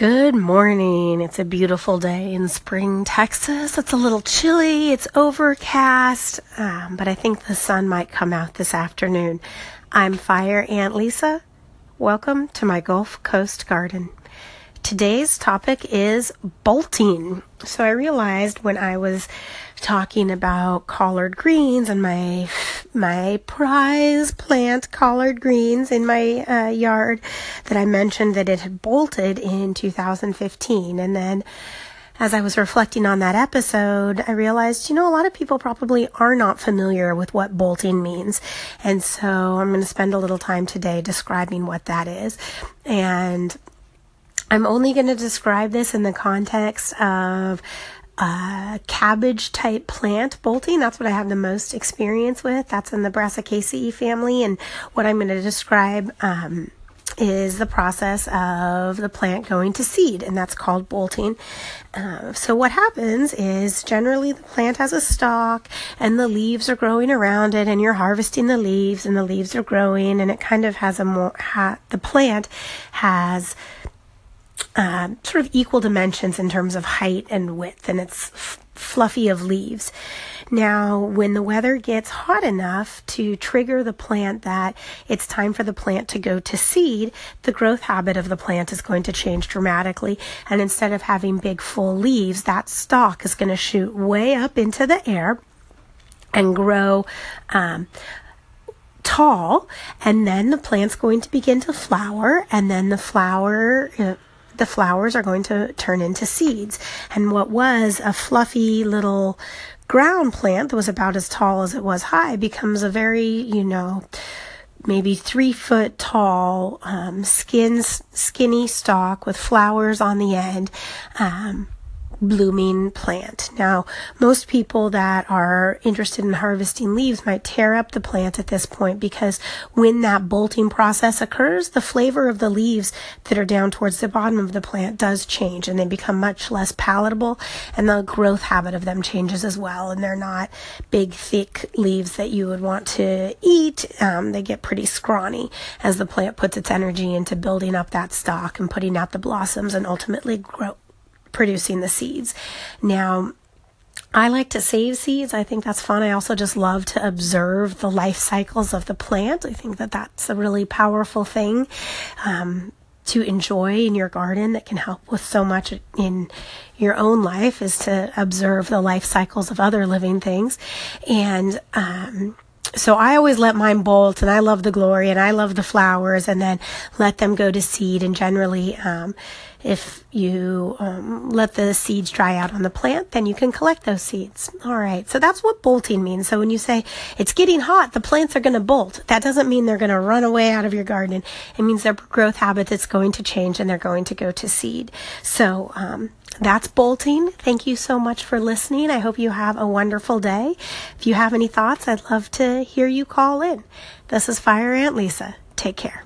Good morning. It's a beautiful day in spring Texas. It's a little chilly, it's overcast, um, but I think the sun might come out this afternoon. I'm Fire Aunt Lisa. Welcome to my Gulf Coast garden. Today's topic is bolting. So I realized when I was talking about collard greens and my my prize plant collard greens in my uh, yard that I mentioned that it had bolted in 2015 and then as I was reflecting on that episode, I realized, you know, a lot of people probably are not familiar with what bolting means. And so I'm going to spend a little time today describing what that is. And I'm only going to describe this in the context of a cabbage type plant bolting. That's what I have the most experience with. That's in the Brassicaceae family. And what I'm going to describe um, is the process of the plant going to seed, and that's called bolting. Uh, so, what happens is generally the plant has a stalk, and the leaves are growing around it, and you're harvesting the leaves, and the leaves are growing, and it kind of has a more, ha- the plant has uh, sort of equal dimensions in terms of height and width, and it's f- fluffy of leaves. Now, when the weather gets hot enough to trigger the plant that it's time for the plant to go to seed, the growth habit of the plant is going to change dramatically. And instead of having big full leaves, that stalk is going to shoot way up into the air and grow um, tall. And then the plant's going to begin to flower, and then the flower. Uh, the flowers are going to turn into seeds. And what was a fluffy little ground plant that was about as tall as it was high becomes a very, you know, maybe three foot tall, um, skin, skinny stalk with flowers on the end. Um, blooming plant. Now, most people that are interested in harvesting leaves might tear up the plant at this point because when that bolting process occurs, the flavor of the leaves that are down towards the bottom of the plant does change and they become much less palatable and the growth habit of them changes as well. And they're not big, thick leaves that you would want to eat. Um, they get pretty scrawny as the plant puts its energy into building up that stalk and putting out the blossoms and ultimately grow, producing the seeds. Now, I like to save seeds. I think that's fun. I also just love to observe the life cycles of the plant. I think that that's a really powerful thing um, to enjoy in your garden that can help with so much in your own life is to observe the life cycles of other living things. And, um, so I always let mine bolt and I love the glory and I love the flowers and then let them go to seed and generally, um, if you um, let the seeds dry out on the plant, then you can collect those seeds. All right, so that's what bolting means. So when you say it's getting hot, the plants are going to bolt. That doesn't mean they're going to run away out of your garden. It means their growth habit is going to change and they're going to go to seed. So um, that's bolting. Thank you so much for listening. I hope you have a wonderful day. If you have any thoughts, I'd love to hear you call in. This is Fire Aunt Lisa. Take care.